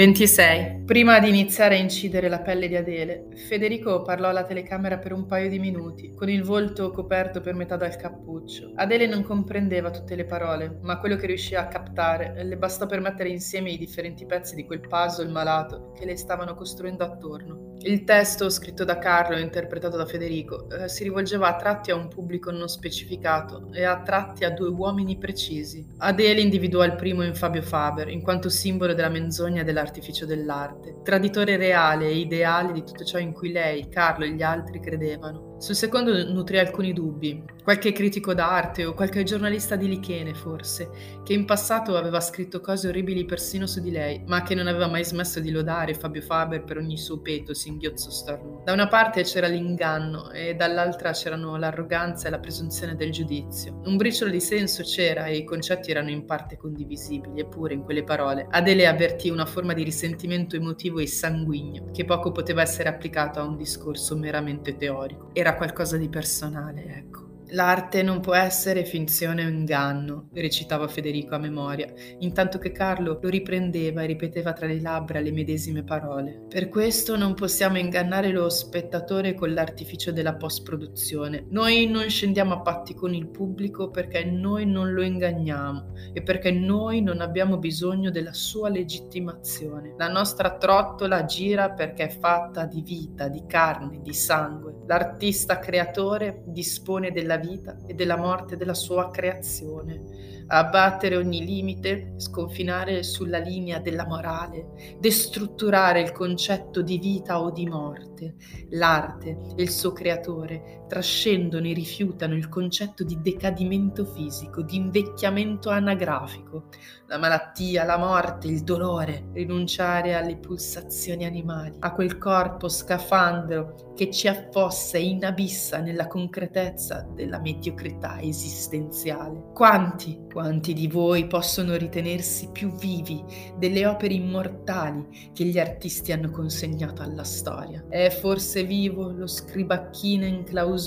26. Prima di iniziare a incidere la pelle di Adele, Federico parlò alla telecamera per un paio di minuti, con il volto coperto per metà dal cappuccio. Adele non comprendeva tutte le parole, ma quello che riuscì a captare le bastò per mettere insieme i differenti pezzi di quel puzzle malato che le stavano costruendo attorno. Il testo, scritto da Carlo e interpretato da Federico, eh, si rivolgeva a tratti a un pubblico non specificato e a tratti a due uomini precisi. Adele individuò il primo in Fabio Faber, in quanto simbolo della menzogna e dell'artificio dell'arte, traditore reale e ideale di tutto ciò in cui lei, Carlo e gli altri credevano. Sul secondo nutrì alcuni dubbi. Qualche critico d'arte o qualche giornalista di Lichene, forse, che in passato aveva scritto cose orribili persino su di lei, ma che non aveva mai smesso di lodare Fabio Faber per ogni suo peto singhiozzo storno. Da una parte c'era l'inganno e dall'altra c'erano l'arroganza e la presunzione del giudizio. Un briciolo di senso c'era e i concetti erano in parte condivisibili, eppure in quelle parole Adele avvertì una forma di risentimento emotivo e sanguigno che poco poteva essere applicato a un discorso meramente teorico. Era qualcosa di personale, ecco. L'arte non può essere finzione o inganno, recitava Federico a memoria, intanto che Carlo lo riprendeva e ripeteva tra le labbra le medesime parole. Per questo non possiamo ingannare lo spettatore con l'artificio della post-produzione. Noi non scendiamo a patti con il pubblico perché noi non lo inganniamo e perché noi non abbiamo bisogno della sua legittimazione. La nostra trottola gira perché è fatta di vita, di carne, di sangue. L'artista creatore dispone della vita e della morte della sua creazione abbattere ogni limite, sconfinare sulla linea della morale, destrutturare il concetto di vita o di morte. L'arte e il suo creatore trascendono e rifiutano il concetto di decadimento fisico, di invecchiamento anagrafico, la malattia, la morte, il dolore, rinunciare alle pulsazioni animali, a quel corpo scafandro che ci affossa e inabissa nella concretezza della mediocrità esistenziale. Quanti, quanti di voi possono ritenersi più vivi delle opere immortali che gli artisti hanno consegnato alla storia? È forse vivo lo scribacchino in clausura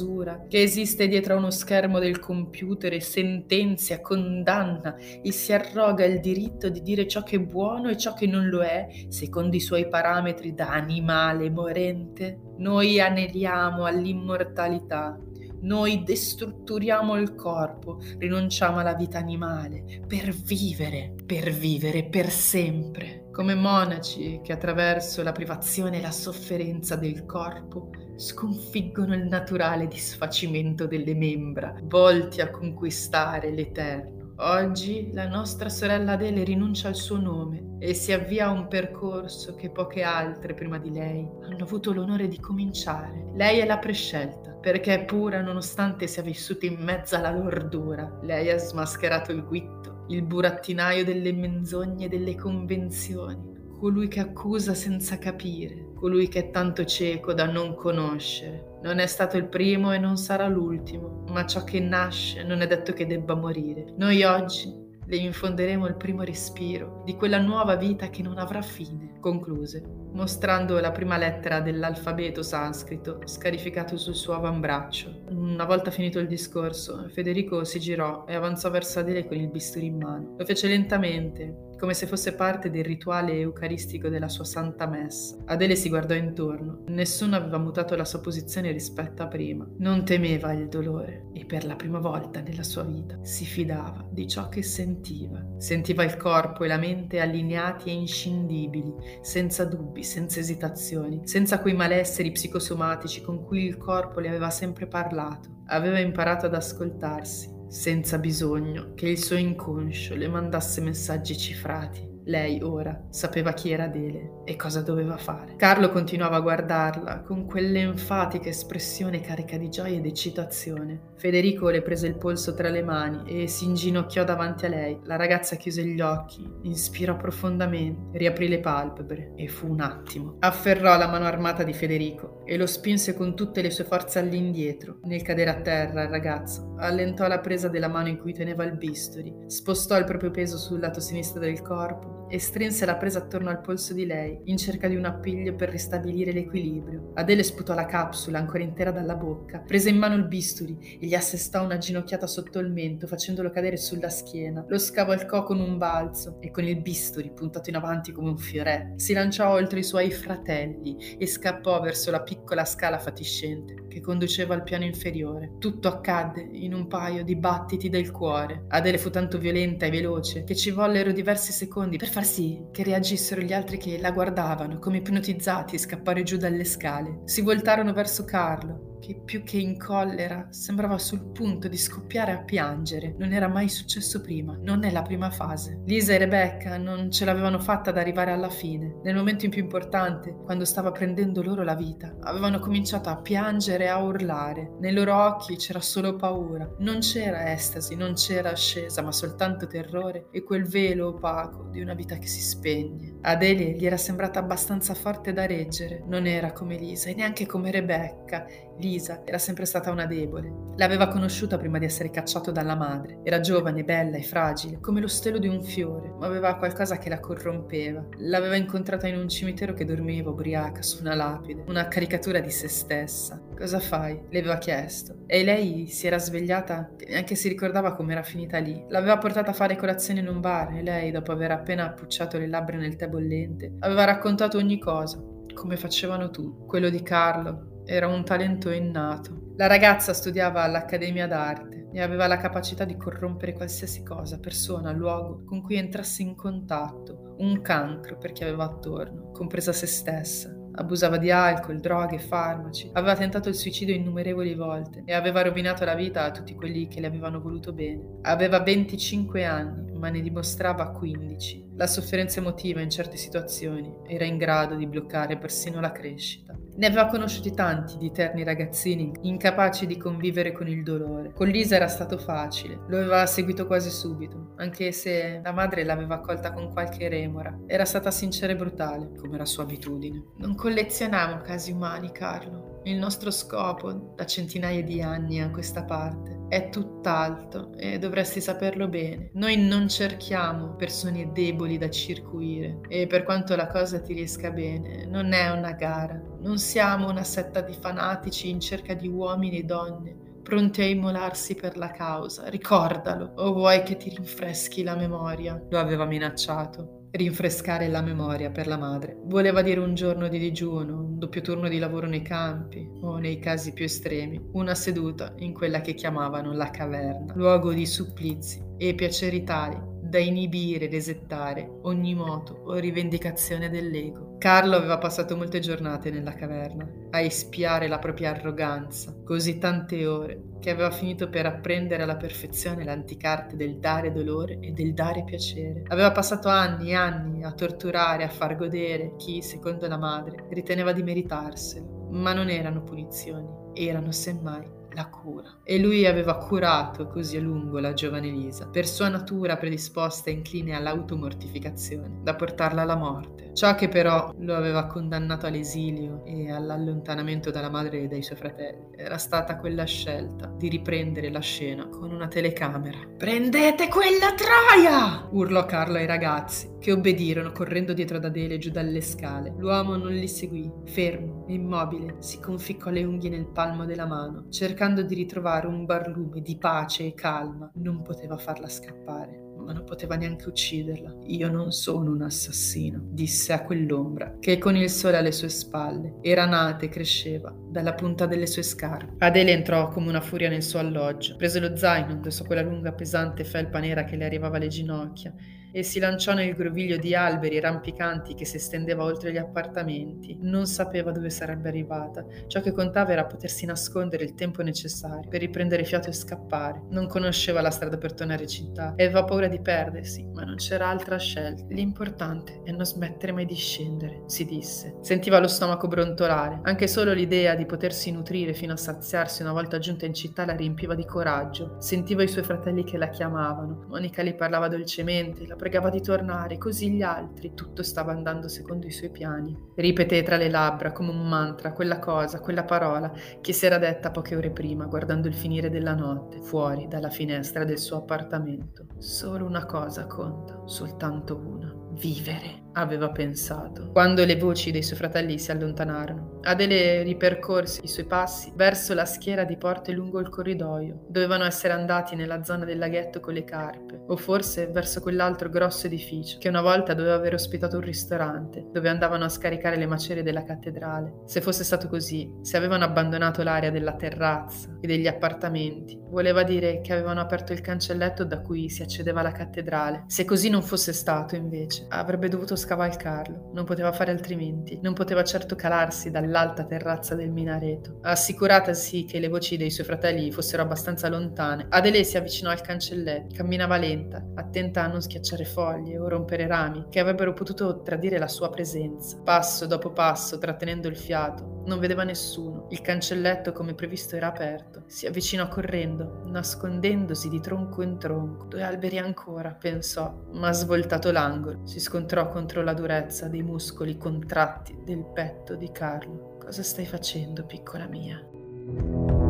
che esiste dietro a uno schermo del computer e sentenzia, condanna e si arroga il diritto di dire ciò che è buono e ciò che non lo è, secondo i suoi parametri da animale morente? Noi aneliamo all'immortalità noi destrutturiamo il corpo, rinunciamo alla vita animale per vivere, per vivere per sempre, come monaci che attraverso la privazione e la sofferenza del corpo sconfiggono il naturale disfacimento delle membra, volti a conquistare l'eterno. Oggi la nostra sorella Adele rinuncia al suo nome e si avvia a un percorso che poche altre prima di lei hanno avuto l'onore di cominciare. Lei è la prescelta perché è pura nonostante sia vissuta in mezzo alla lordura. Lei ha smascherato il guitto, il burattinaio delle menzogne e delle convenzioni, colui che accusa senza capire, colui che è tanto cieco da non conoscere. Non è stato il primo e non sarà l'ultimo, ma ciò che nasce non è detto che debba morire. Noi oggi le infonderemo il primo respiro di quella nuova vita che non avrà fine, concluse, mostrando la prima lettera dell'alfabeto sanscrito scarificato sul suo avambraccio. Una volta finito il discorso, Federico si girò e avanzò verso Adele con il bisturi in mano. Lo fece lentamente, come se fosse parte del rituale eucaristico della sua santa messa. Adele si guardò intorno. Nessuno aveva mutato la sua posizione rispetto a prima. Non temeva il dolore e per la prima volta nella sua vita si fidava di ciò che sentiva. Sentiva il corpo e la mente allineati e inscindibili, senza dubbi, senza esitazioni, senza quei malesseri psicosomatici con cui il corpo le aveva sempre parlato. Aveva imparato ad ascoltarsi senza bisogno che il suo inconscio le mandasse messaggi cifrati. Lei ora sapeva chi era Adele e cosa doveva fare. Carlo continuava a guardarla con quell'enfatica espressione carica di gioia ed eccitazione. Federico le prese il polso tra le mani e si inginocchiò davanti a lei. La ragazza chiuse gli occhi, inspirò profondamente, riaprì le palpebre e fu un attimo. Afferrò la mano armata di Federico e lo spinse con tutte le sue forze all'indietro. Nel cadere a terra il ragazzo allentò la presa della mano in cui teneva il bisturi, spostò il proprio peso sul lato sinistro del corpo e strinse la presa attorno al polso di lei, in cerca di un appiglio per ristabilire l'equilibrio. Adele sputò la capsula ancora intera dalla bocca, prese in mano il bisturi e gli assestò una ginocchiata sotto il mento, facendolo cadere sulla schiena. Lo scavalcò con un balzo e con il bisturi puntato in avanti come un fioretto. Si lanciò oltre i suoi fratelli e scappò verso la piccola scala fatiscente che conduceva al piano inferiore. Tutto accadde in un paio di battiti del cuore. Adele fu tanto violenta e veloce che ci vollero diversi secondi per far sì che reagissero gli altri che la guardavano come ipnotizzati scappare giù dalle scale. Si voltarono verso Carlo che più che in collera sembrava sul punto di scoppiare a piangere. Non era mai successo prima, non è la prima fase. Lisa e Rebecca non ce l'avevano fatta ad arrivare alla fine. Nel momento in più importante, quando stava prendendo loro la vita, avevano cominciato a piangere e a urlare. Nei loro occhi c'era solo paura. Non c'era estasi, non c'era ascesa, ma soltanto terrore e quel velo opaco di una vita che si spegne. Adele gli era sembrata abbastanza forte da reggere. Non era come Lisa e neanche come Rebecca. Lisa era sempre stata una debole. L'aveva conosciuta prima di essere cacciato dalla madre. Era giovane, bella e fragile, come lo stelo di un fiore, ma aveva qualcosa che la corrompeva. L'aveva incontrata in un cimitero che dormiva ubriaca su una lapide, una caricatura di se stessa. Cosa fai? Le aveva chiesto. E lei si era svegliata che neanche si ricordava com'era finita lì. L'aveva portata a fare colazione in un bar e lei, dopo aver appena appucciato le labbra nel tè bollente, aveva raccontato ogni cosa, come facevano tutti. Quello di Carlo, era un talento innato. La ragazza studiava all'Accademia d'Arte e aveva la capacità di corrompere qualsiasi cosa, persona, luogo con cui entrasse in contatto, un cancro per chi aveva attorno, compresa se stessa. Abusava di alcol, droghe, farmaci, aveva tentato il suicidio innumerevoli volte e aveva rovinato la vita a tutti quelli che le avevano voluto bene. Aveva 25 anni, ma ne dimostrava 15. La sofferenza emotiva in certe situazioni era in grado di bloccare persino la crescita. Ne aveva conosciuti tanti di eterni ragazzini incapaci di convivere con il dolore. Con Lisa era stato facile, lo aveva seguito quasi subito, anche se la madre l'aveva accolta con qualche remora. Era stata sincera e brutale, come era sua abitudine. Non collezioniamo casi umani, Carlo. Il nostro scopo, da centinaia di anni a questa parte, è tutt'altro e dovresti saperlo bene. Noi non cerchiamo persone deboli da circuire e per quanto la cosa ti riesca bene, non è una gara. Non siamo una setta di fanatici in cerca di uomini e donne pronti a immolarsi per la causa. Ricordalo, o vuoi che ti rinfreschi la memoria? Lo aveva minacciato rinfrescare la memoria per la madre. Voleva dire un giorno di digiuno, un doppio turno di lavoro nei campi o nei casi più estremi, una seduta in quella che chiamavano la caverna, luogo di supplizi e piaceri tali da inibire, resettare ogni moto o rivendicazione dell'ego. Carlo aveva passato molte giornate nella caverna, a espiare la propria arroganza, così tante ore, che aveva finito per apprendere alla perfezione l'anticarte del dare dolore e del dare piacere. Aveva passato anni e anni a torturare, a far godere chi, secondo la madre, riteneva di meritarselo. Ma non erano punizioni, erano semmai la cura. E lui aveva curato così a lungo la giovane Elisa, per sua natura predisposta e incline all'automortificazione, da portarla alla morte. Ciò che però lo aveva condannato all'esilio e all'allontanamento dalla madre e dai suoi fratelli era stata quella scelta di riprendere la scena con una telecamera. Prendete quella troia! urlò Carlo ai ragazzi, che obbedirono correndo dietro ad Adele giù dalle scale. L'uomo non li seguì, fermo, immobile, si conficcò le unghie nel palmo della mano, cercando di ritrovare un barlume di pace e calma. Non poteva farla scappare ma non poteva neanche ucciderla. Io non sono un assassino, disse a quell'ombra, che con il sole alle sue spalle era nata e cresceva dalla punta delle sue scarpe. Adele entrò come una furia nel suo alloggio, prese lo zaino, indossò quella lunga pesante felpa nera che le arrivava alle ginocchia e si lanciò nel groviglio di alberi rampicanti che si estendeva oltre gli appartamenti. Non sapeva dove sarebbe arrivata. Ciò che contava era potersi nascondere il tempo necessario per riprendere fiato e scappare. Non conosceva la strada per tornare in città e aveva paura di perdersi, ma non c'era altra scelta. L'importante è non smettere mai di scendere, si disse. Sentiva lo stomaco brontolare. Anche solo l'idea di potersi nutrire fino a saziarsi una volta giunta in città la riempiva di coraggio. Sentiva i suoi fratelli che la chiamavano. Monica li parlava dolcemente, la pregava di tornare, così gli altri, tutto stava andando secondo i suoi piani. Ripeté tra le labbra come un mantra quella cosa, quella parola che si era detta poche ore prima, guardando il finire della notte, fuori dalla finestra del suo appartamento. Solo una cosa conta, soltanto una. Vivere aveva pensato. Quando le voci dei suoi fratelli si allontanarono, Adele ripercorse i suoi passi verso la schiera di porte lungo il corridoio. Dovevano essere andati nella zona del laghetto con le carpe, o forse verso quell'altro grosso edificio che una volta doveva aver ospitato un ristorante, dove andavano a scaricare le macerie della cattedrale. Se fosse stato così, se avevano abbandonato l'area della terrazza e degli appartamenti, voleva dire che avevano aperto il cancelletto da cui si accedeva alla cattedrale. Se così non fosse stato, invece, avrebbe dovuto scavalcarlo, non poteva fare altrimenti, non poteva certo calarsi dall'alta terrazza del minareto. Assicuratasi che le voci dei suoi fratelli fossero abbastanza lontane, Adele si avvicinò al cancelletto, camminava lenta, attenta a non schiacciare foglie o rompere rami che avrebbero potuto tradire la sua presenza. Passo dopo passo, trattenendo il fiato, non vedeva nessuno. Il cancelletto, come previsto, era aperto. Si avvicinò correndo, nascondendosi di tronco in tronco. Due alberi ancora, pensò, ma svoltato l'angolo, si scontrò contro la durezza dei muscoli contratti del petto di Carlo. Cosa stai facendo, piccola mia?